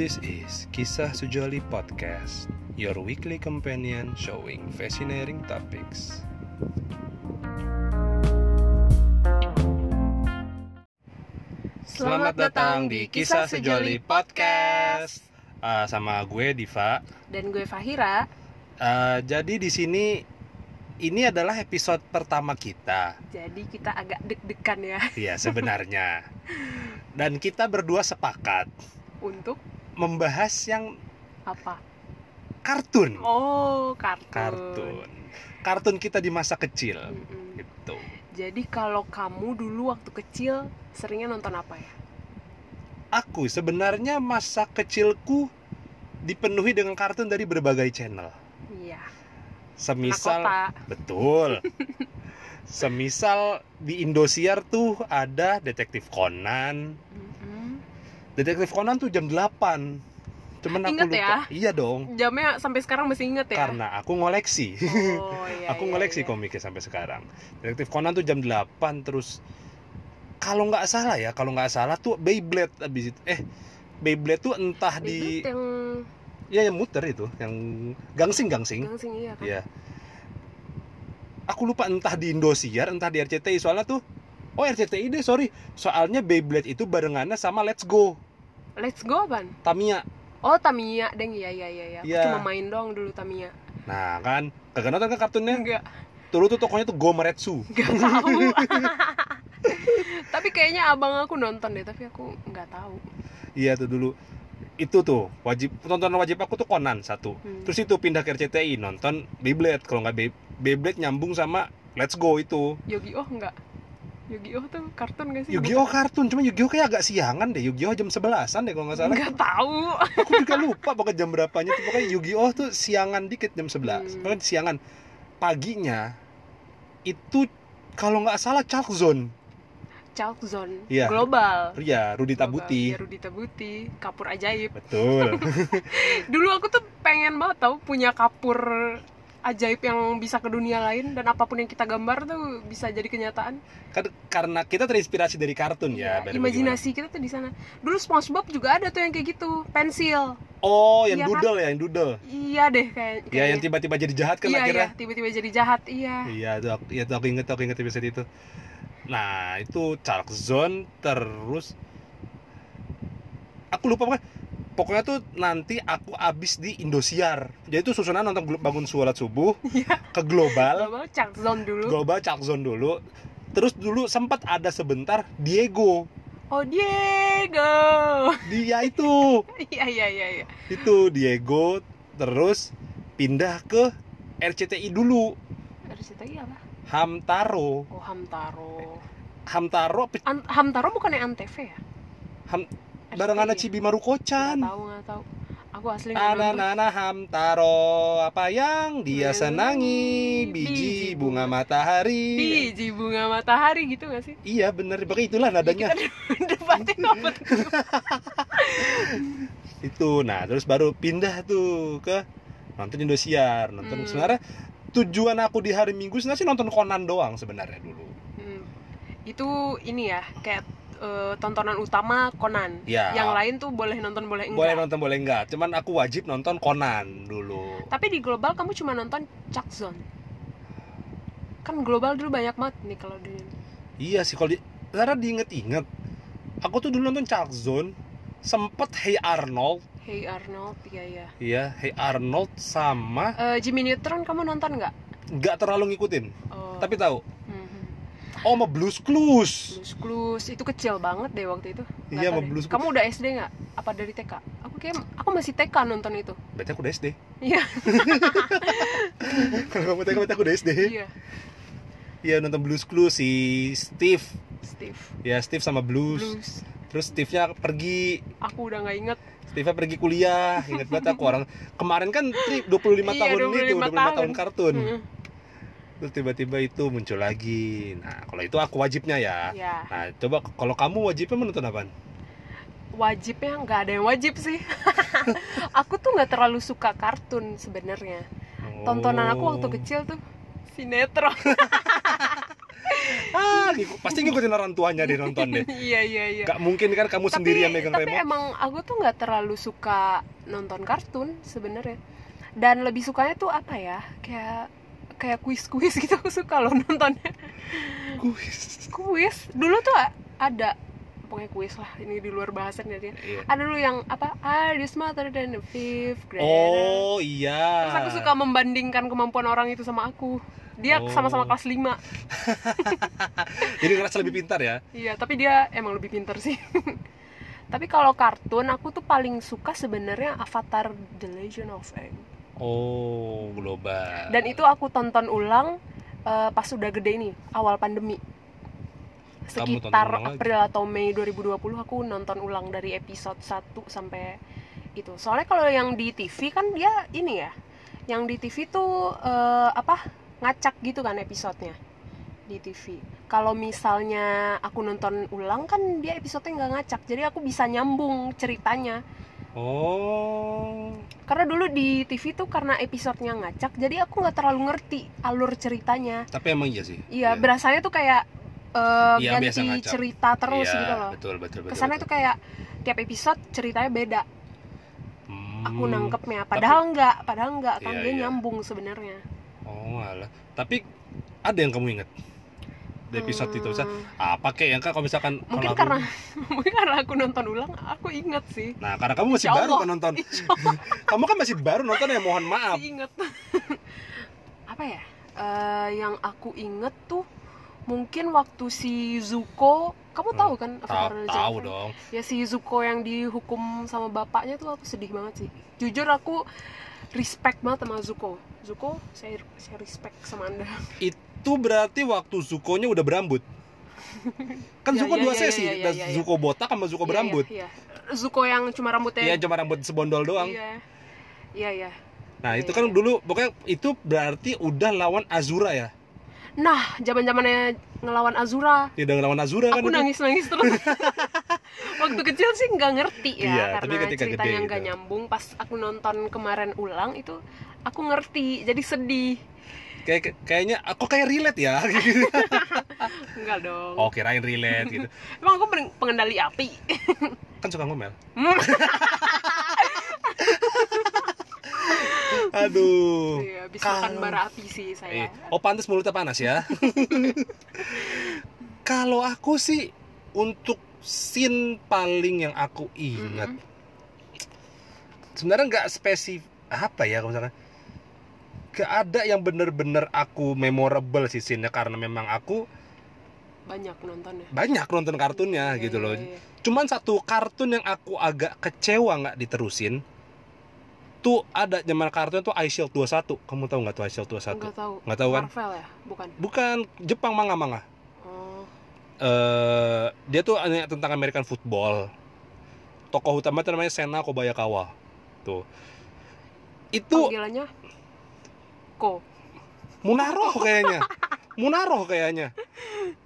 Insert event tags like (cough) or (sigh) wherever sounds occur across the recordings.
This is Kisah Sejoli Podcast, your weekly companion showing fascinating topics. Selamat datang di Kisah Sejoli Podcast. Ah, sama gue Diva. dan gue Fahira. Ah, jadi di sini ini adalah episode pertama kita. Jadi kita agak deg-degan ya Iya, sebenarnya. (laughs) Dan kita berdua sepakat untuk membahas yang apa? kartun. Oh, kartun. Kartun. Kartun kita di masa kecil. Mm-mm. Gitu. Jadi kalau kamu dulu waktu kecil seringnya nonton apa ya? Aku sebenarnya masa kecilku dipenuhi dengan kartun dari berbagai channel. Iya. Semisal Nakota. betul. (laughs) Semisal di Indosiar tuh ada Detektif Conan. Detektif Conan tuh jam 8. Cuman aku Ingat lupa. ya? Iya dong. Jamnya sampai sekarang masih inget ya? Karena aku ngoleksi. Oh, (laughs) iya, aku iya, ngoleksi iya. komiknya sampai sekarang. Detektif Conan tuh jam 8 terus kalau nggak salah ya, kalau nggak salah tuh Beyblade abis itu. Eh, Beyblade tuh entah di Beyblade yang ya yang muter itu, yang gangsing-gangsing. gangsing iya kan? Iya. Aku lupa entah di Indosiar, entah di RCTI soalnya tuh Oh RCTI deh sorry Soalnya Beyblade itu barengannya sama Let's Go Let's go ban. Tamiya Oh Tamiya, deng iya iya iya. Aku Iya. Cuma main doang dulu Tamiya. Nah kan Kagak nonton kan kartunnya Enggak, Dulu tuh tokonya tuh Gomaretsu enggak (laughs) tahu. tapi kayaknya abang aku nonton deh, tapi aku nggak tahu. Iya tuh dulu Itu tuh wajib Tontonan wajib aku tuh Conan satu Hmm. Terus itu pindah ke RCTI Nonton Beyblade Kalau nggak Bey- Beyblade nyambung sama Let's Go itu Yu-Gi-Oh enggak? Yu-Gi-Oh tuh kartun gak sih? Yu-Gi-Oh kartun Cuma Yu-Gi-Oh kayak agak siangan deh Yu-Gi-Oh jam 11an deh kalau nggak salah Enggak tahu. aku juga lupa pokoknya jam berapanya tuh pokoknya Yu-Gi-Oh tuh siangan dikit jam 11 Hmm. pokoknya siangan paginya itu kalau nggak salah Chalk Zone Chalk Zone Iya. global. ya Rudi Global. Tabuti Iya, Rudi Tabuti, kapur ajaib. betul (laughs) (laughs) Dulu aku tuh pengen banget tahu punya kapur ajaib yang bisa ke dunia lain dan apa pun yang kita gambar tuh bisa jadi kenyataan. kan karena kita terinspirasi dari kartun ya Iya, biar imajinasi kita tuh di sana. Dulu SpongeBob juga ada tuh yang kayak gitu, pensil. oh yang Iya kan? doodle ya yang doodle Iya deh kayak ya kayaknya. yang tiba-tiba jadi jahat kan iya, iya, akhirnya tiba-tiba jadi jahat. Iya. iya itu aku, iya, itu aku inget aku inget episode itu nah itu Chalk Zone terus aku lupa pokoknya pokoknya tuh nanti aku abis di Indosiar jadi itu susunan nonton bangun sholat subuh Iya. ke global Global Chalk Zone dulu. global Chalk Zone dulu terus dulu sempat ada sebentar Diego Oh Diego. dia itu (laughs) Iya iya iya iya. itu Diego terus pindah ke RCTI dulu RCTI apa? Hamtaro Oh Hamtaro. Hamtaro An- Hamtaro bukannya Antv ya? Ham barengan. Cibi Maruko-chan Nggak tahu nggak tahu. Aku asli nggak nonton. Nana Hamtaro apa yang dia Iya. senangi Biji bunga matahari Biji bunga matahari gitu gak sih? iya bener pakai itulah nadanya (laughs) tuh? (laughs) itu nah terus baru pindah tuh ke nonton Indosiar nonton Hmm. sebenarnya tujuan aku di hari Minggu sebenarnya sih nonton Conan doang sebenarnya dulu Hmm. Itu ini ya kayak eh, tontonan utama Conan. Ya. Yang lain tuh boleh nonton boleh enggak. boleh nonton boleh enggak cuman aku wajib nonton Conan dulu Tapi di global kamu cuma nonton Chuck Zone. Kan global dulu banyak banget nih kalau di iya sih kalau di karena diinget-inget aku tuh dulu nonton Chuck Zone sempet Hey Arnold Hey Arnold, iya ya. Iya, Hey Arnold sama Eh, Jimmy Neutron kamu nonton nggak? nggak terlalu ngikutin, Oh. tapi tahu. Oh, sama Blues Clues. Blues Clues itu kecil banget deh waktu itu. Iya, sama. Blues. Kamu udah SD nggak? Apa dari TK? Aku kayak aku masih TK nonton itu. Berarti aku udah SD. Iya. (laughs) Kalau kamu tanya berarti aku udah SD. iya. Iya, nonton Blues Clues si Steve. Steve. Ya, Steve sama Blues. Blues. Terus Steve-nya pergi, Aku udah nggak inget. Steve-nya pergi kuliah. Ingat banget aku orang kemarin kan Tri 25 Iya, tahun 25 itu, 25 tahun, tahun. kartun. Mm. Terus tiba-tiba itu muncul lagi. Nah, kalau itu aku wajibnya ya. Iya. Nah, coba kalau kamu wajibnya menonton apa? Wajibnya nggak ada yang wajib sih. (laughs) aku tuh nggak terlalu suka kartun sebenarnya. Tontonan aku waktu Oh. kecil tuh sinetron. (laughs) ah ngikut- pasti ngikutin orang tuanya deh nonton deh (laughs) iya iya iya Gak mungkin kan kamu sendiri yang megang tapi remote emang aku tuh nggak terlalu suka nonton kartun sebenarnya dan lebih sukanya tuh apa ya kayak kayak kuis kuis (laughs) gitu aku suka loh nontonnya Kuis. kuis dulu tuh ada pokoknya kuis lah ini di luar bahasan ya Iya. ada dulu yang apa are you smarter than the fifth grade oh iya terus aku suka membandingkan kemampuan orang itu sama aku dia Oh. sama-sama kelas 5 (laughs) jadi ngerasa lebih pintar ya Iya, tapi dia emang lebih pinter sih. (laughs) tapi kalau kartun aku tuh paling suka sebenarnya Avatar The Legend of Aang. Oh global Dan itu aku tonton ulang eh, pas udah gede nih, awal pandemi. Sekitar lagi? April atau Mei 2020 aku nonton ulang dari episode 1 sampai itu. Soalnya kalau yang di TV kan dia ini ya. Yang di TV tuh eh, apa? ngacak gitu kan episodenya di TV. Kalau misalnya aku nonton ulang kan dia episodenya nggak ngacak, jadi aku bisa nyambung ceritanya. Oh Karena dulu di TV tuh karena episodenya ngacak, jadi aku nggak terlalu ngerti alur ceritanya. tapi emang iya sih Iya, berasanya tuh kayak eh, Iya, biasa ganti cerita terus Iya, gitu loh. betul betul betul Kesannya betul. tuh kayak tiap episode ceritanya beda. Aku Hmm. nangkepnya, padahal nggak, padahal nggak kan Iya, dia iya. nyambung sebenarnya. oh alah tapi ada yang kamu ingat di episode itu. Misal, Hmm, apa kayak yang kalau misalkan Mungkin kalau aku- karena (laughs) mungkin karena aku nonton ulang, aku inget sih. nah karena kamu masih Insya baru Allah. kan nonton. (laughs) (laughs) Kamu kan masih baru nonton ya mohon maaf. Masih inget apa ya? Eh, yang aku inget tuh mungkin waktu si Zuko kamu tahu kan The Legend tahu dong. Ya si Zuko yang dihukum sama bapaknya tuh aku sedih banget sih. Jujur aku respect banget sama Zuko. Zuko saya saya respect sama anda itu berarti waktu Zuko-nya udah berambut. Kan (laughs) Ya, Zuko ya, dua ya, sesi ya, ya, ya, ya. Zuko botak sama Zuko Iya, berambut. iya, iya. Zuko yang cuma rambutnya. Iya cuma rambut sebondol doang. Iya. Iya iya. Nah Iya, itu kan iya. dulu pokoknya itu berarti udah lawan Azura ya? Nah zaman zamannya ngelawan Azura. Udah ngelawan Azura kan aku nangis nangis terus. (laughs) Waktu kecil sih nggak ngerti ya Iya, tapi karena ketika ceritanya nggak gitu. nyambung. Pas aku nonton kemarin ulang itu aku ngerti. Jadi sedih kayak kayaknya aku kayak relate ya. (laughs) Gitu. enggak dong. Oh kirain relate gitu. Emang aku peng- pengendali api. (laughs) Kan suka ngomel. Hmm. aduh. Iya, habis makan bara api sih saya. Eh, oh pantas mulutnya panas ya. (laughs) Kalau aku sih untuk scene paling yang aku ingat. Mm-mm. sebenarnya nggak spesifik apa ya kalau misalkan gak ada yang bener-bener aku memorable sih scene-nya karena memang aku banyak nontonnya. Banyak nonton kartunnya Iya, gitu loh. iya. cuman satu kartun yang aku agak kecewa nggak diterusin tuh ada zaman kartun tuh Ice Shield 21 kamu tahu nggak tuh Ice Shield 21 nggak tahu. Nggak tahu kan? Marvel ya? Bukan? Bukan Jepang manga manga. Oh. Eh dia tuh tentang American football. Tokoh utama itu namanya Sena Kobayakawa. Tuh. Itu panggilannya ko Munaro kayaknya. Munaro kayaknya.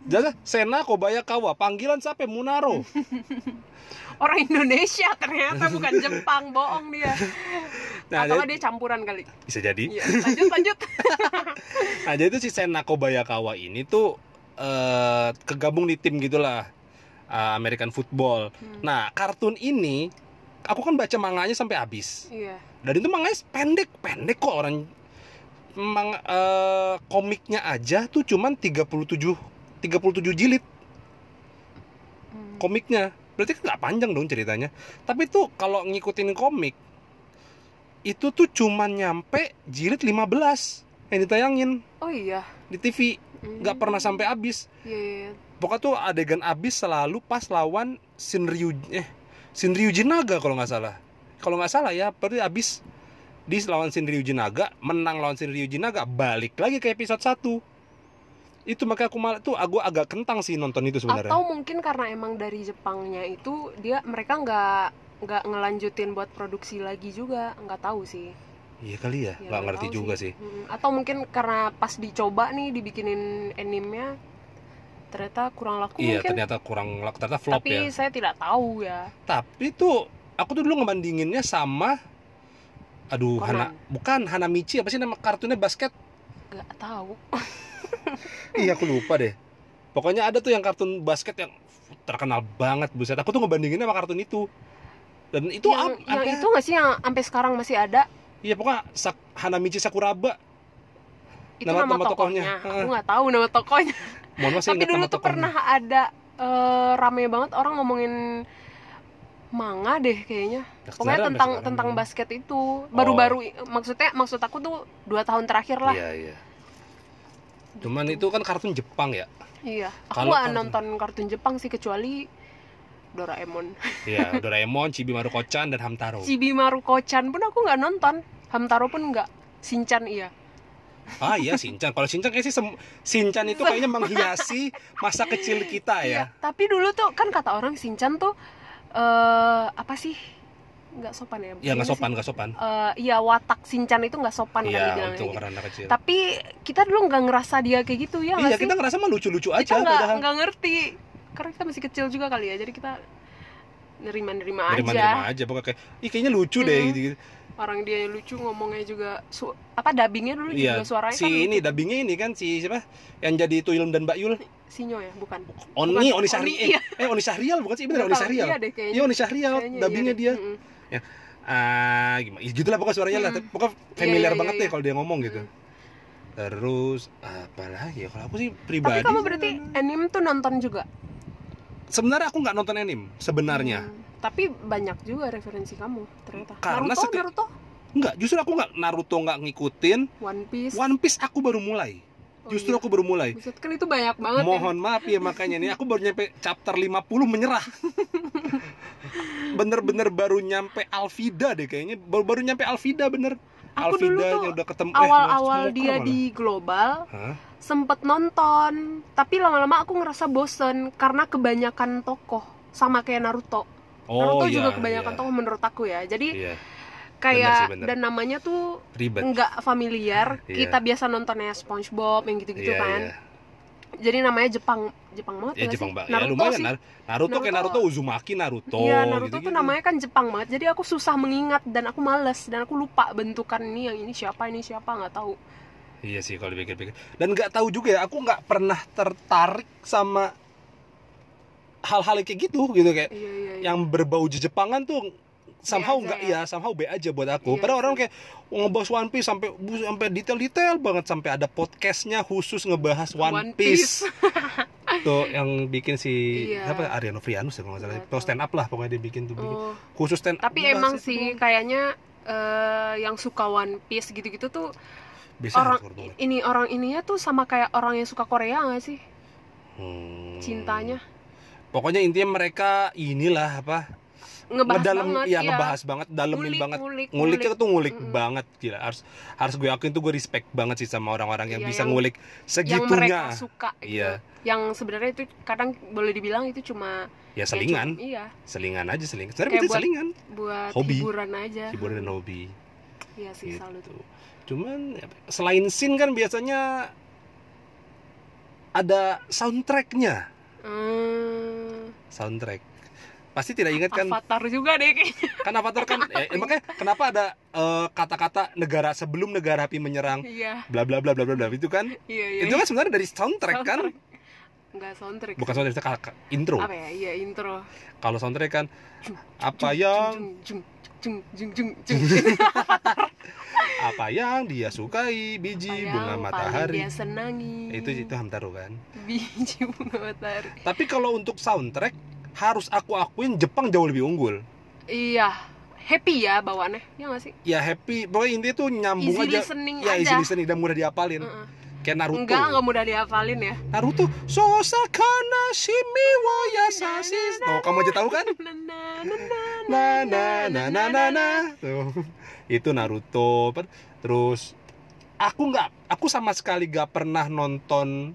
Jadi Sena Kobayakawa panggilan siapa? Munaro orang Indonesia ternyata bukan Jepang. Bohong dia. Nah atau jadi, dia campuran kali. Bisa jadi. Iya, lanjut lanjut. (laughs) Nah, jadi itu si Sena Kobayakawa ini tuh eh kegabung di tim gitulah eh, American football. Hmm, Nah, kartun ini aku kan baca manganya sampai habis. iya. Dan itu manganya pendek, pendek kok orang mang eh, komiknya aja tuh cuman 37 37 jilid Hmm. komiknya. Berarti kan nggak panjang dong ceritanya. Tapi tuh kalau ngikutin komik itu tuh cuman nyampe jilid 15 yang ditayangin oh iya di TV. nggak pernah sampai habis Iya, iya, iya. pokoknya tuh adegan habis selalu pas lawan Shinryu eh Shinryu Jinaga kalau nggak salah kalau nggak salah ya berarti habis di lawan Shinryu Jinaga menang lawan Shinryu Jinaga balik lagi ke episode 1 itu makanya aku malah tuh aku agak kentang sih nonton itu sebenarnya. Atau mungkin karena emang dari Jepangnya itu dia mereka nggak nggak ngelanjutin buat produksi lagi juga. Nggak tahu sih. Iya kali ya Ya, nggak ngerti tahu juga sih, Mm, atau mungkin karena pas dicoba nih dibikinin animenya ternyata kurang laku iya mungkin. ternyata kurang ternyata flop tapi ya. saya tidak tahu ya. Tapi tuh aku tuh dulu ngebandinginnya sama aduh Conan. Hana. Bukan Hanamichi apa sih nama kartunnya basket? Nggak tahu. (laughs) Iya aku lupa deh. Pokoknya ada tuh yang kartun basket yang terkenal banget buset. Aku tuh ngebandinginnya sama kartun itu. Dan itu yang, ap- yang itu nggak sih yang sampai sekarang masih ada? Iya pokoknya Sak- Hanamichi Sakuraba. Itu Nama- nama, nama tokohnya. tokohnya. Aku nggak tahu nama tokohnya. Mohon tapi dulu nama tuh tokohnya. pernah ada eh, rame banget orang ngomongin manga deh kayaknya. Ya, pokoknya tentang tentang basket itu. Baru-baru maksudnya maksud aku tuh dua tahun terakhir lah. Iya iya. Cuman itu kan kartun Jepang ya? Iya. Aku Kalau kartun- nonton kartun Jepang sih kecuali Doraemon. (laughs) Iya Doraemon Chibi Maruko-chan dan Hamtaro. Chibi Maruko-chan pun aku nggak nonton. Hamtaro pun nggak. Shinchan iya. Ah iya Shinchan. Kalau Shinchan kayak sih Shinchan itu kayaknya menghiasi masa kecil kita Iya, ya tapi dulu tuh kan kata orang Shinchan tuh eh apa sih nggak sopan ya Iya nggak sopan sih? nggak sopan Eh, iya watak Shinchan itu nggak sopan kan iya dibilangnya untuk gitu. anak kecil tapi kita dulu nggak ngerasa dia kayak gitu ya iya kita ngerasa mah lucu-lucu aja kita nggak nggak ngerti karena kita masih kecil juga kali ya jadi kita nerima-nerima aja nerima-nerima aja pokoknya kayak ih kayaknya lucu deh Mm-mm. gitu, gitu. Orang dia lucu ngomongnya juga su- apa dubbingnya dulu Iya, juga suaranya si kan ini dubbingnya ini kan si siapa? Yang jadi Tuyul dan Mbak Yul? Sinyo ya bukan. Oni Bukan, Oni Sahri Oni, eh, iya. eh Oni Sahrial bukan sih? Bener Oni tahu, Sahrial iya deh iya Oni Sahrial Kayaknya dubbingnya iya dia. Deh. Mm-mm. ah gimana? Ya, gitulah pokoknya suaranya lah. Mm-mm. pokoknya Iya, familiar iya, banget iya, deh iya. kalau dia ngomong gitu. Mm. terus apa lagi ya? Kalau aku sih pribadi tapi kamu berarti anime tuh nonton juga? Sebenarnya aku nggak nonton anime sebenarnya. Hmm, tapi banyak juga referensi kamu ternyata Karena Naruto seke- Naruto nggak justru aku nggak Naruto nggak ngikutin One Piece One Piece aku baru mulai Oh, justru iya. aku baru mulai Buset, kan itu banyak banget ya. Mohon maaf ya makanya nih aku baru nyampe chapter 50 menyerah. (laughs) Bener-bener baru nyampe Alvida deh kayaknya. Baru baru nyampe Alvida bener. Aku dulu Alvida tuh udah ketemu awal-awal smoker dia malah. di global Hah? sempet nonton tapi lama-lama aku ngerasa bosen karena kebanyakan tokoh sama kayak Naruto Oh Naruto iya. juga kebanyakan iya. tokoh menurut aku ya jadi Iya, kayak sih, bener. dan namanya tuh nggak familiar Iya. kita biasa nontonnya SpongeBob yang gitu-gitu Iya, kan iya. jadi namanya Jepang Jepang banget Ya nggak Jepang sih? Mbak. Ya Naruto lumayan sih Nar- Naruto, kayak Naruto- Naruto Uzumaki Naruto Iya Naruto gitu-gitu. tuh namanya kan Jepang banget jadi aku susah mengingat dan aku males dan aku lupa bentukan ini yang ini siapa ini siapa nggak tahu Iya sih kalau dipikir-pikir. Dan nggak tahu juga ya, aku nggak pernah tertarik sama hal-hal kayak gitu gitu kayak iya iya, iya. yang berbau Jepangan tuh somehow aja nggak ya. ya somehow B aja buat aku. Iya Padahal orang kayak ngebahas One Piece sampai sampai detail-detail banget sampai ada podcastnya khusus ngebahas One, One Piece. (laughs) tuh yang bikin si Iya. apa Ariano Frianus ya kalau nggak salah. Stand up lah pokoknya dia bikin tuh bikin. Oh, khusus stand up. tapi emang sih kayaknya eh, yang suka One Piece gitu-gitu tuh Biasa orang ini orang ininya tuh sama kayak orang yang suka Korea nggak sih Hmm. cintanya Pokoknya intinya mereka inilah apa ngebahas ngedalem banget ya iya. ngebahas banget dalemin Ngulik, banget ngulik, nguliknya ngulik. tuh ngulik Mm-mm. banget gila harus harus gue akuin tuh gue respect banget sih sama orang-orang yang Iya, bisa yang- ngulik yang segitunya mereka suka gitu. Iya. yang sebenarnya itu kadang boleh dibilang itu cuma ya ya selingan cuma- iya selingan aja selingan sebenarnya buat selingan buat Hobi. hiburan aja hiburan dan hobi iya sih salut gitu cuman ya, selain scene kan biasanya ada soundtracknya hmm, soundtrack. Pasti tidak ingat kan? Avatar juga deh kayaknya. Kan Avatar kan eh, (laughs) eh, makanya kenapa ada eh, kata-kata negara sebelum negara api menyerang? Iya. Bla bla bla bla bla bla itu kan? Iya iya itu kan sebenarnya dari soundtrack kan? Nggak soundtrack bukan soundtrack itu intro. Apa ya? Iya intro. Kalau soundtrack kan Jung, apa jung, yang jung jung jung jung jung jung (laughs) yang dia sukai biji Apa bunga matahari. dia senangi. Itu itu Hamtaro kan. Biji bunga matahari. Tapi kalau untuk soundtrack harus aku akuin Jepang jauh lebih unggul. Iya. Happy ya bawaannya ya gak sih? Ya happy. Pokoknya intinya tuh nyambung easy aja. ya aja. easy listening dan mudah diapalin. Uh -uh. kayak Naruto. Enggak enggak mudah diapalin ya. Naruto sosakana shimi wo yasashi. Tuh oh, kamu aja tahu kan? Na na na na na na tuh. Itu Naruto terus aku nggak aku sama sekali gak pernah nonton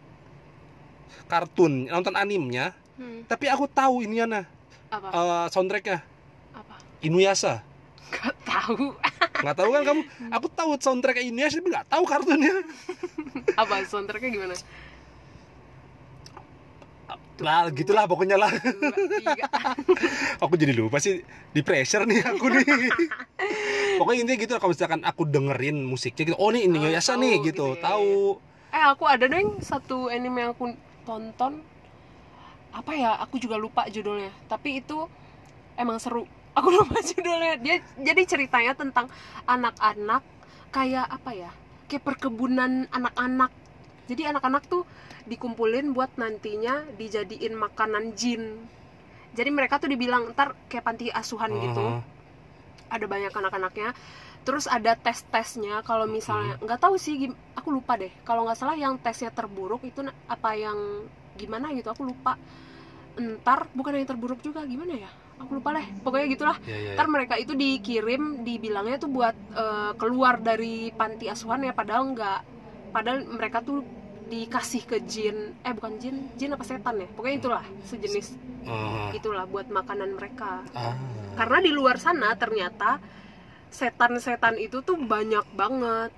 kartun nonton animenya. Hmm, tapi aku tahu ini nah apa? eh, soundtracknya. Apa? Inuyasha. Nggak tahu. (laughs) Nggak tahu kan kamu? Aku tahu soundtracknya Inuyasha tapi nggak tahu kartunnya. (laughs) Apa? Soundtracknya gimana? Lah gitulah pokoknya lah. (laughs) Aku jadi lupa sih di pressure nih aku nih pokoknya intinya gitu kalau misalkan aku dengerin musiknya gitu oh nih Inuyasha tahu nih gitu gitu ya, tahu. eh aku ada deng satu anime yang aku tonton. Apa ya? Aku juga lupa judulnya. Tapi itu emang seru. (laughs) Aku lupa judulnya. Dia jadi ceritanya tentang anak-anak kayak apa ya? Kayak perkebunan anak-anak. Jadi anak-anak tuh dikumpulin buat nantinya dijadiin makanan jin. Jadi mereka tuh dibilang ntar kayak panti asuhan gitu. Ah, ada banyak anak-anaknya. Terus ada tes tesnya kalau misalnya nggak tahu sih aku lupa deh. Kalau nggak salah yang tesnya terburuk itu apa yang gimana gitu aku lupa. Ntar bukan yang terburuk juga gimana ya? Aku lupa deh pokoknya gitulah. Iya, iya, iya. ntar mereka itu dikirim dibilangnya tuh buat eh, keluar dari panti asuhan ya padahal nggak padahal mereka tuh dikasih ke jin. Eh bukan jin. Jin apa setan ya? Pokoknya itulah sejenis. Ah, itulah buat makanan mereka. Ah. karena di luar sana ternyata setan-setan itu tuh banyak banget.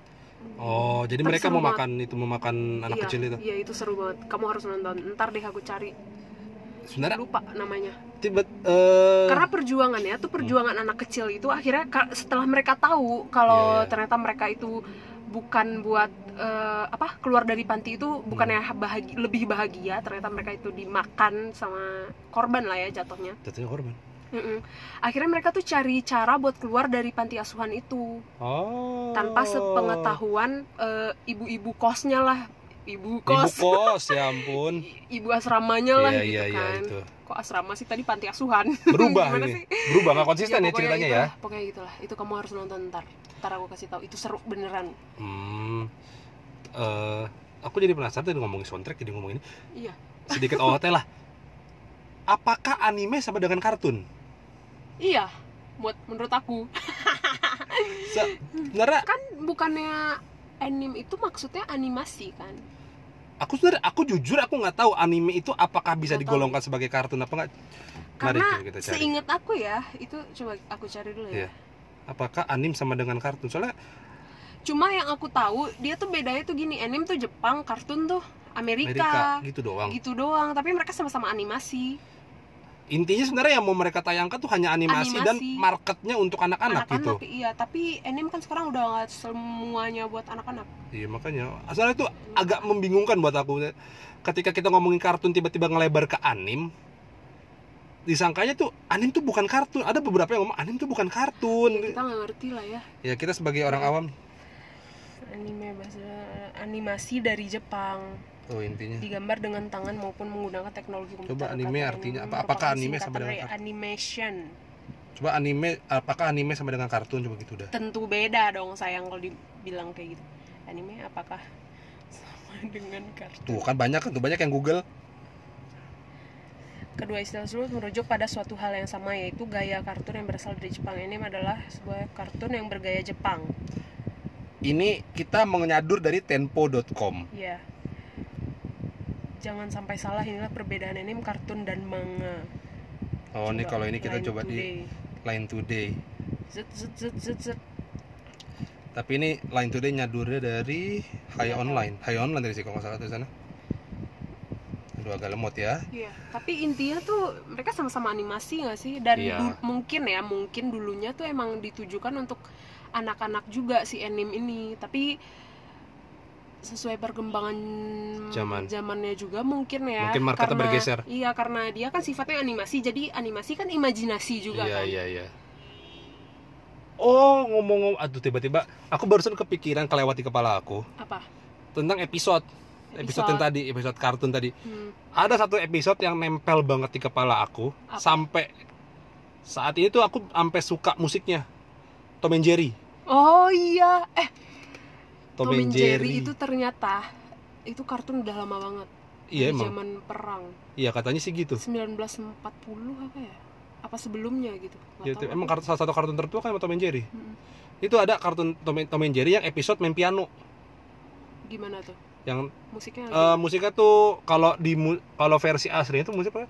Oh jadi Tapi mereka mau banget. makan itu mau makan anak iya, kecil itu? iya itu seru banget. Kamu harus nonton. Ntar deh aku cari. Sebenarnya lupa namanya. Tiba eh karena perjuangannya tuh perjuangan anak kecil itu akhirnya setelah mereka tahu kalau Iya, iya. ternyata mereka itu bukan buat eh, apa keluar dari panti itu bukannya Hmm. bahagi- lebih bahagia. Ternyata mereka itu dimakan sama korban lah ya jatuhnya. Jatuhnya korban? Mm-mm. akhirnya mereka tuh cari cara buat keluar dari panti asuhan itu. Oh. tanpa sepengetahuan eh, ibu-ibu kosnya lah. Ibu ibu kos. kos ya ampun. (laughs) Ibu asramanya lah iya gitu iya iya kan. itu kok asrama sih tadi panti asuhan. (laughs) Berubah ini. sih? berubah nggak konsisten ya, pokoknya ceritanya ya. gitulah, pokoknya gitulah itu kamu harus nonton ntar. Ntar aku kasih tahu. Itu seru beneran. Hmm. Eh aku jadi penasaran tadi ngomongin soundtrack jadi ngomongin iya. Sedikit (laughs) OOT lah. Apakah anime sama dengan kartun? Iya. Buat menurut aku. Se- sebenarnya kan bukannya anime itu maksudnya animasi kan aku sebenarnya aku jujur aku nggak tahu anime itu apakah bisa tahu. digolongkan sebagai kartun apa nggak karena kita cari. seingat aku ya itu coba aku cari dulu ya Iya. apakah anim sama dengan kartun soalnya cuma yang aku tahu dia tuh bedanya tuh gini anime tuh Jepang kartun tuh Amerika Amerika, gitu doang gitu doang tapi mereka sama-sama animasi intinya sebenarnya yang mau mereka tayangkan tuh hanya animasi, dan Animasi. marketnya untuk anak-anak gitu. iya. Tapi anime kan sekarang udah nggak semuanya buat anak-anak. Iya makanya. Asalnya itu agak membingungkan buat aku. Ketika kita ngomongin kartun tiba-tiba ngelebar ke anim disangkanya tuh anim tuh bukan kartun. Ada beberapa yang ngomong anim tuh bukan kartun. Kita nggak ngerti lah ya. Ya kita sebagai orang awam. Anime bahasa animasi dari Jepang oh intinya digambar dengan tangan maupun menggunakan teknologi komputer Coba anime artinya apa? Apakah anime sama dengan kartun? animation coba anime apakah anime sama dengan kartun coba gitu dah tentu beda dong sayang kalau dibilang kayak gitu anime apakah sama (laughs) dengan kartun tuh kan banyak kan tuh banyak yang Google Kedua istilah tersebut merujuk pada suatu hal yang sama yaitu gaya kartun yang berasal dari Jepang. Anime adalah sebuah kartun yang bergaya Jepang. ini kita menyadur dari tempo.com Ya. Jangan sampai salah inilah perbedaan anime, kartun dan manga. oh ini kalau ini kita coba di. Line Today Zet, zet, zet, zet, zet. tapi ini Line Today nyadurnya dari Hai Iya. Online Hai Online dari sih kalau nggak salah dari sana Aduh agak lemot ya Iya, tapi intinya tuh mereka sama-sama animasi nggak sih? Dan Iya. du- mungkin ya, mungkin dulunya tuh emang ditujukan untuk anak-anak juga si anime ini. Tapi sesuai perkembangan Zaman. zamannya juga mungkin ya. Mungkin marketnya karena- bergeser. Iya, karena dia kan sifatnya animasi, jadi animasi kan imajinasi juga iya kan. iya iya oh ngomong-ngomong aduh tiba-tiba aku barusan kepikiran kelewat di kepala aku Apa? tentang episode episode, Episode. yang tadi episode kartun tadi Hmm. ada satu episode yang nempel banget di kepala aku Apa? sampai saat ini tuh aku sampai suka musiknya Tom and Jerry Oh iya, eh Tom, Tom, and Jerry Jerry, itu ternyata itu kartun udah lama banget. iya Dari emang Zaman perang. iya katanya sih gitu 1940 apa ya? Apa sebelumnya gitu? Gitu. tahu emang kartu, salah satu kartun tertua kan Tom and Jerry Mm-mm. itu ada kartun Tom, Tom and Jerry yang episode main piano Gimana tuh? yang Musiknya eh, musiknya tuh kalau di kalau versi aslinya tuh musik apa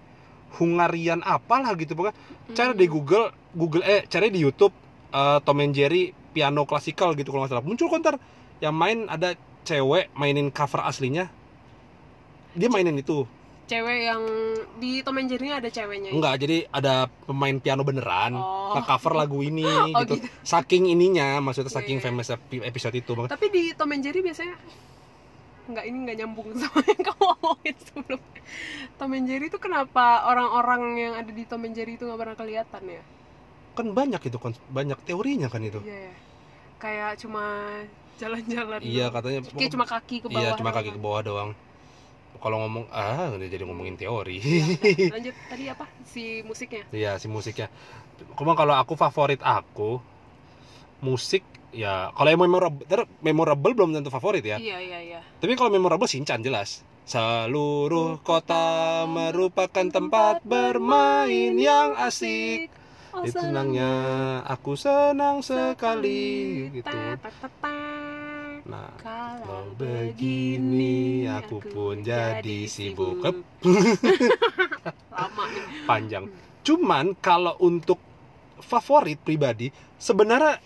Hungarian apalah gitu pokoknya Hmm. cara di Google Google eh cari di YouTube eh, Tom and Jerry piano klasikal gitu kalau nggak salah muncul kontar yang main ada cewek mainin cover aslinya dia mainin itu cewek yang di Tom and Jerry ada ceweknya. enggak jadi ada pemain piano beneran Oh. nge-cover lagu ini (laughs) Oh, gitu. gitu. saking ininya maksudnya Iya, saking iya. famous epi- episode itu Bang. Tapi di Tom and Jerry biasanya nggak ini nggak nyambung (laughs) sama yang kamu omongin sebelum Tom and Jerry itu kenapa orang-orang yang ada di Tom and Jerry itu nggak pernah kelihatan ya kan banyak itu kons- banyak teorinya kan itu iya ya kayak cuma jalan-jalan iya katanya kayak cuma kaki ke bawah iya cuma kaki ke bawah doang kalau ngomong ah udah jadi ngomongin teori Iya, nah, (laughs) lanjut tadi apa si musiknya Iya si musiknya. Cuma kalau aku favorit aku musik ya kalau yang memorable, memorable belum tentu favorit ya. iya iya iya Tapi kalau memorable Shinchan jelas. Seluruh kota merupakan tempat bermain yang asik. Oh, Itu senang. senangnya aku senang sekali gitu. Nah, Kalau begini aku pun jadi sibuk. (laughs) Lama nih. panjang. Cuman kalau untuk favorit pribadi sebenarnya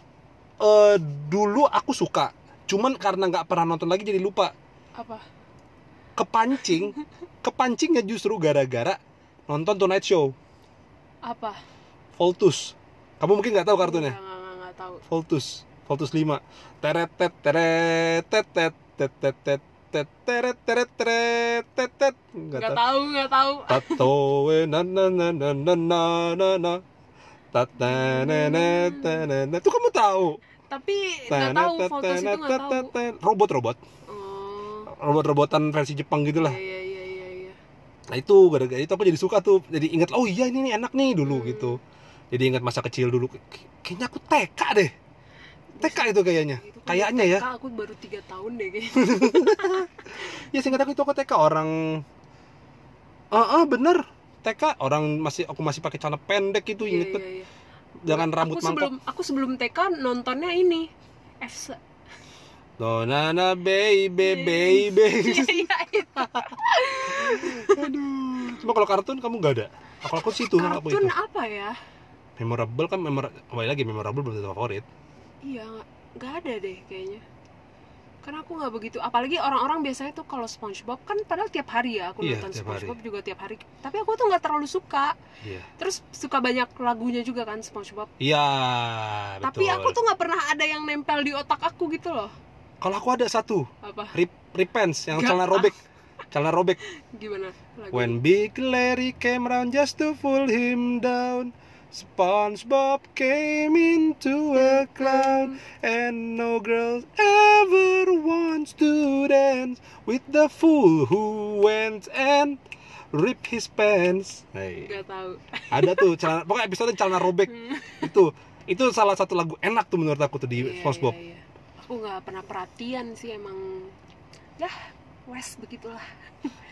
eh, dulu aku suka. Cuman karena nggak pernah nonton lagi jadi lupa. Apa? Kepancing, (laughs) kepancingnya justru gara-gara nonton Tonight Show, Apa? Voltus. Kamu mungkin nggak tahu kartunnya? Nggak, nggak, nggak, nggak tahu. Voltus, Voltus 5. Teret tet teret tet tet tet tet tet tet teret teret teret tet tet. Nggak tahu. nggak tahu. Tato na na na na na na na na Tata na na ta na na Itu kamu tahu Tapi nggak tahu foto itu nggak tahu. Robot-robot Oh. Robot-robotan versi Jepang gitu lah Iya, iya, iya, iya. Nah itu gara-gara itu aku jadi suka tuh Jadi ingat oh iya ini nih enak nih dulu Hmm. gitu Jadi ingat masa kecil dulu Kay- Kayaknya aku TK deh TK itu kayaknya Itu Kayaknya ya aku baru tiga tahun deh kayaknya. (laughs) Ya singkat aku itu aku TK orang Ah ah, bener TK orang masih aku masih pakai celana pendek itu Iya, inget iya, banget. iya. Jangan aku rambut sebelum mangkok aku sebelum TK nontonnya ini F Donana baby baby. Iya iya (laughs) itu. (laughs) Aduh. Cuma kalau kartun kamu gak ada. Kalau aku situ aku Kartun itu. apa ya? Memorable kan memor kembali lagi memorable belum tentu favorit. Iya nggak- ada deh kayaknya. Karena aku nggak begitu. Apalagi orang-orang biasanya tuh kalau SpongeBob kan padahal tiap hari ya aku Iya, nonton tiap hari. SpongeBob juga tiap hari. Tapi aku tuh nggak terlalu suka. Iya. Terus suka banyak lagunya juga kan SpongeBob. Iya, betul. Tapi aku tuh nggak pernah ada yang nempel di otak aku gitu loh. kalau aku ada satu, Apa? Rip Ripens yang celana robek. Celana robek. Gimana? Lagu When Big Larry came round just to pull him down. SpongeBob came into a clown and no girl ever wants to dance with the fool who went and ripped his pants. Hey, Gak tahu. ada tuh celana pokoknya episode celana robek itu itu salah satu lagu enak tuh menurut aku tuh di Iya, SpongeBob. iya, iya. Aku nggak pernah perhatian sih emang. Ya, wes begitulah.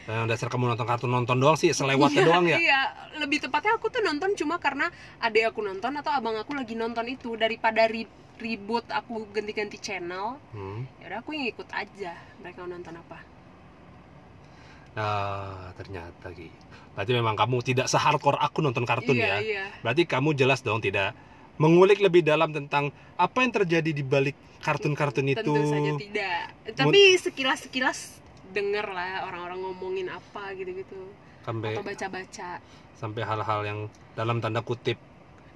Nah, dasar kamu nonton kartun nonton doang sih selewatnya Iya, doang ya. Iya, lebih tepatnya aku tuh nonton cuma karena adik aku nonton atau abang aku lagi nonton itu daripada ri- ribut aku ganti-ganti channel. Hmm. Ya udah aku yang ikut aja mereka nonton apa. Nah, ternyata gitu. Berarti memang kamu tidak sehardcore aku nonton kartun iya, ya. iya. Berarti kamu jelas dong tidak mengulik lebih dalam tentang apa yang terjadi di balik kartun-kartun itu. Tentu saja tidak. Tapi sekilas-sekilas denger lah orang-orang ngomongin apa gitu-gitu. Sampai atau baca-baca. sampai hal-hal yang dalam tanda kutip.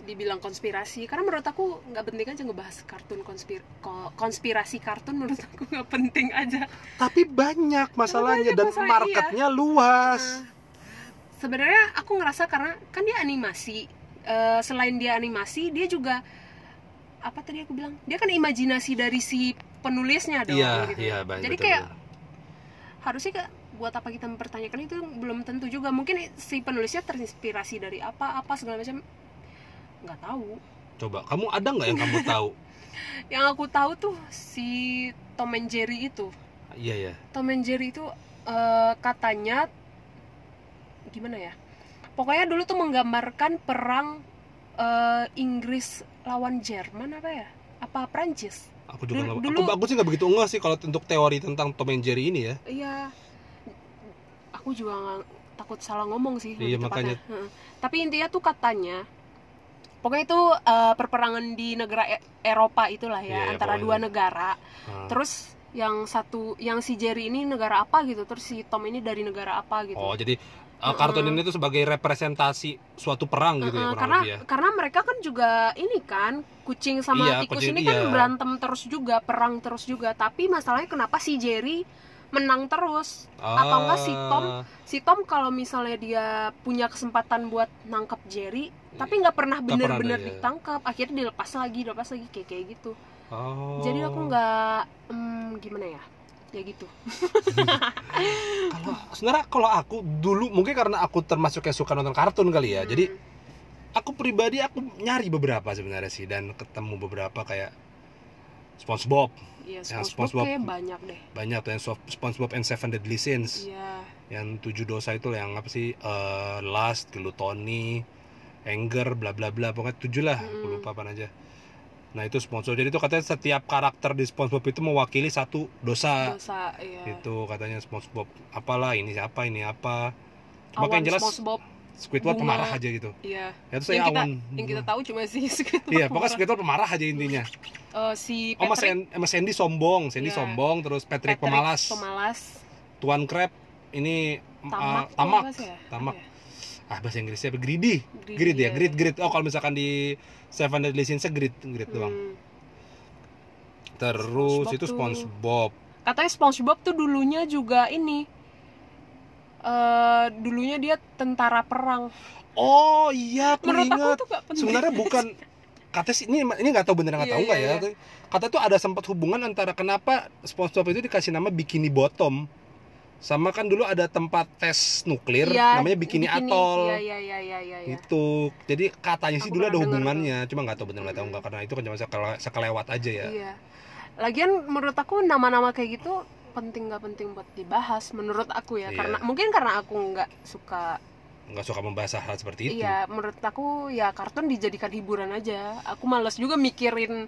Dibilang konspirasi karena menurut aku nggak penting aja ngebahas kartun konspir ko- konspirasi kartun menurut aku nggak penting aja. Tapi banyak masalahnya Banyak dan masalah, marketnya luas. Nah, sebenarnya aku ngerasa karena kan dia animasi Eh, selain dia animasi dia juga apa tadi aku bilang? Dia kan imajinasi dari si penulisnya dong Iya, gitu iya, ba- jadi betul, kayak betul. Harusnya kayak buat apa kita mempertanyakan itu belum tentu juga. Mungkin si penulisnya terinspirasi dari apa apa segala macam. Nggak tahu. Coba, kamu ada nggak yang kamu (laughs) tahu? yang aku tahu tuh si Tom and Jerry itu. Iya ya. Tom and Jerry itu eh, katanya gimana ya? Pokoknya dulu tuh menggambarkan perang eh, Inggris lawan Jerman apa ya? Apa Prancis Aku juga Dulu- Aku, aku sih nggak begitu enggak sih kalau untuk teori tentang Tom and Jerry ini ya. iya aku juga nggak takut salah ngomong sih Iya, makanya. Heeh. tapi intinya tuh katanya pokoknya itu eh, perperangan di negara E- Eropa itulah ya iya, antara dua negara Nah, terus yang satu yang si Jerry ini negara apa gitu terus si Tom ini dari negara apa gitu Oh, jadi uh, kartun ini tuh sebagai representasi suatu perang gitu ya Heeh, kurang karena ya. karena mereka kan juga ini kan kucing sama Iya, tikus kucing, ini kan iya. berantem terus juga perang terus juga tapi masalahnya kenapa si Jerry menang terus Atau enggak si Tom? Ah, si Tom kalau misalnya dia punya kesempatan buat nangkap Jerry tapi nggak pernah Nggak pernah bener-bener ada, ya. ditangkap akhirnya dilepas lagi dilepas lagi kayak kayak gitu oh. jadi aku nggak hmm, gimana ya ya gitu (laughs) kalau sebenarnya kalau aku dulu mungkin karena aku termasuk yang suka nonton kartun kali ya. Hmm. Jadi aku pribadi aku nyari beberapa sebenarnya sih dan ketemu beberapa kayak SpongeBob Iya, yang SpongeBob SpongeBob. banyak deh. banyak tuh yang SpongeBob and Seven Deadly Sins Iya. yang tujuh dosa itu yang apa sih Eh, lust gluttony anger bla bla bla pokoknya tujuh lah aku Mm. lupa apa aja nah itu SpongeBob jadi itu katanya setiap karakter di SpongeBob itu mewakili satu dosa Dosa, iya. itu katanya SpongeBob apalah ini siapa ini apa cuma Awan yang jelas SpongeBob, Squidward bunga. pemarah aja gitu iya. ya itu saya Yang kita awan yang kita tahu cuma si (laughs) Squidward. iya pokoknya Squidward pemarah aja intinya Eh, si oh mas, Patrick, Sen- eh, mas Sandy sombong Sandy Iya. sombong terus Patrick, Patrick pemalas Pemalas. Tuan Crab ini Tamak. uh, tamak apa sih ya? tamak. Apa ya? Ah bahasa Inggrisnya greedy Greedy, greed ya iya. greed greed oh kalau misalkan di Seven Deadly Sins greed greed doang Hmm. terus SpongeBob itu tuh- SpongeBob Katanya SpongeBob tuh dulunya juga ini. eh dulunya dia tentara perang. oh iya aku Menurut aku ingat tuh gak penting. sebenarnya bukan kata sih ini ini nggak tahu bener nggak Iya, tahu nggak iya, ya iya. kata tuh ada sempat hubungan antara kenapa SpongeBob itu dikasih nama Bikini Bottom sama kan dulu ada tempat tes nuklir Iya, namanya Bikini, Atoll Iya iya iya iya iya. iya. itu jadi katanya sih Aku dulu ada hubungannya cuma nggak tahu bener nggak tahu nggak karena itu kan cuma sekele- sekelewat aja ya Iya. Lagian menurut aku nama-nama kayak gitu penting nggak penting buat dibahas menurut aku ya Iya. karena mungkin karena aku nggak suka nggak suka membahas hal seperti itu. Iya menurut aku ya kartun dijadikan hiburan aja. Aku males juga mikirin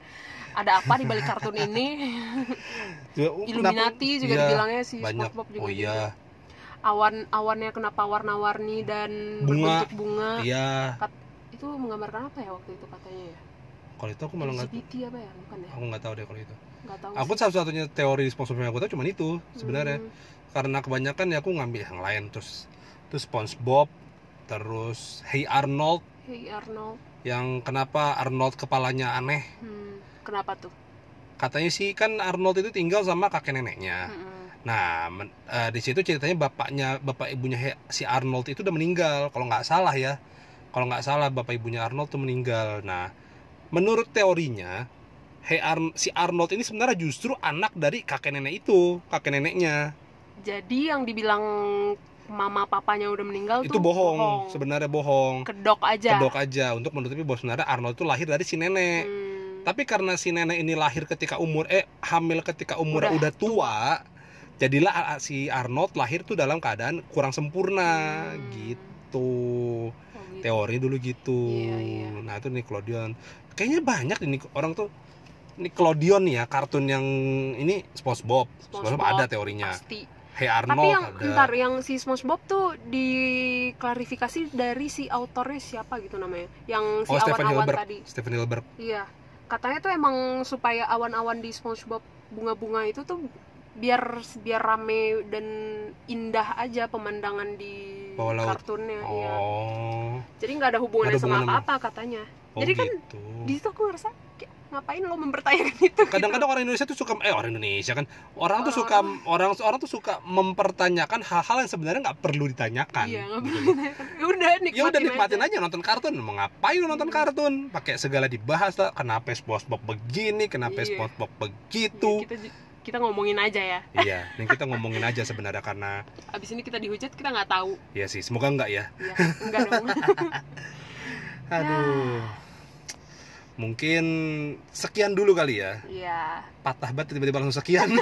ada apa di balik kartun (laughs) ini. Ya, Illuminati juga iya, dibilangnya si banyak. SpongeBob juga oh iya. awan awannya kenapa warna-warni dan Bunga. berbentuk bunga. Iya. Itu menggambarkan apa ya waktu itu katanya ya? Kalau itu aku malah nggak apa ya? Bukan ya? Aku nggak tahu deh kalau itu. Nggak tahu aku sih. satu-satunya teori yang aku tahu cuma itu sebenarnya. Hmm, karena kebanyakan ya aku ngambil yang lain terus terus SpongeBob terus Hey Arnold. Hey Arnold. Yang kenapa Arnold kepalanya aneh? Hmm, kenapa tuh? Katanya sih kan Arnold itu tinggal sama kakek neneknya. Hmm, nah men- eh, di situ ceritanya bapaknya bapak ibunya He- si Arnold itu udah meninggal. Kalau nggak salah ya. Kalau nggak salah bapak ibunya Arnold tuh meninggal. Nah menurut teorinya Hey Ar- si Arnold ini sebenarnya justru anak dari kakek nenek itu kakek neneknya. Jadi yang dibilang mama papanya udah meninggal itu tuh bohong, sebenarnya bohong. Kedok aja. Kedok aja. Untuk menutupi bahwa sebenarnya Arnold itu lahir dari si nenek. Hmm, tapi karena si nenek ini lahir ketika umur eh hamil ketika umur Udah. udah, tua jadilah si Arnold lahir tuh dalam keadaan kurang sempurna. Hmm. gitu. Oh gitu. teori dulu gitu. Iya, iya. nah itu Nickelodeon. Kayaknya banyak nih orang tuh Nickelodeon nih ya kartun yang ini SpongeBob. SpongeBob, SpongeBob, ada teorinya. pasti Hey tapi Arnold yang ada ntar yang si SpongeBob tuh diklarifikasi dari si autornya siapa gitu namanya? Yang si oh awan-awan Hilbert. tadi. Stephen Hilbert. Iya. Katanya tuh emang supaya awan-awan di SpongeBob bunga-bunga itu tuh biar biar rame dan indah aja pemandangan di Bawah laut. kartunnya iya. Oh. Jadi nggak ada hubungannya ada sama apa-apa katanya. Oh Jadi kan gitu. di situ aku ngerasa ngapain lo mempertanyakan (laughs) itu kadang-kadang orang Indonesia tuh suka eh orang Indonesia kan. Orang tuh Orang- suka orang orang tuh suka mempertanyakan hal-hal yang sebenarnya nggak perlu ditanyakan. Iya nggak gitu. perlu ya udah nikmatin, ya udah nikmatin aja. aja. nonton kartun. Mau ngapain lu nonton Hmm. kartun? Pakai segala dibahas lah. Kenapa SpongeBob begini? Kenapa Iya. SpongeBob Iya, begitu? kita ju- kita ngomongin aja ya. Iya (laughs) ini kita ngomongin aja sebenarnya karena abis ini kita dihujat kita nggak tahu. Ya sih semoga enggak ya. Ya enggak dong. (laughs) Aduh mungkin sekian dulu kali ya. Iya. Patah banget tiba-tiba langsung sekian. (laughs)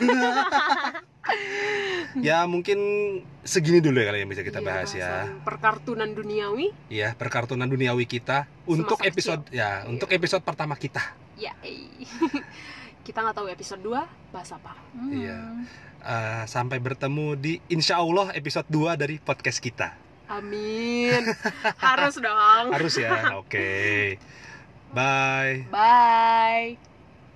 Ya mungkin segini dulu ya kali yang bisa kita Iya, bahas ya. perkartunan duniawi. Ya perkartunan duniawi kita untuk Semasa episode ya Iya. untuk episode pertama kita. Ya (laughs) kita nggak tahu episode 2 bahas apa. Hmm. Iya. Eh, sampai bertemu di insya Allah episode 2 dari podcast kita. Amin. Harus (laughs) dong. Harus ya oke bye. Bye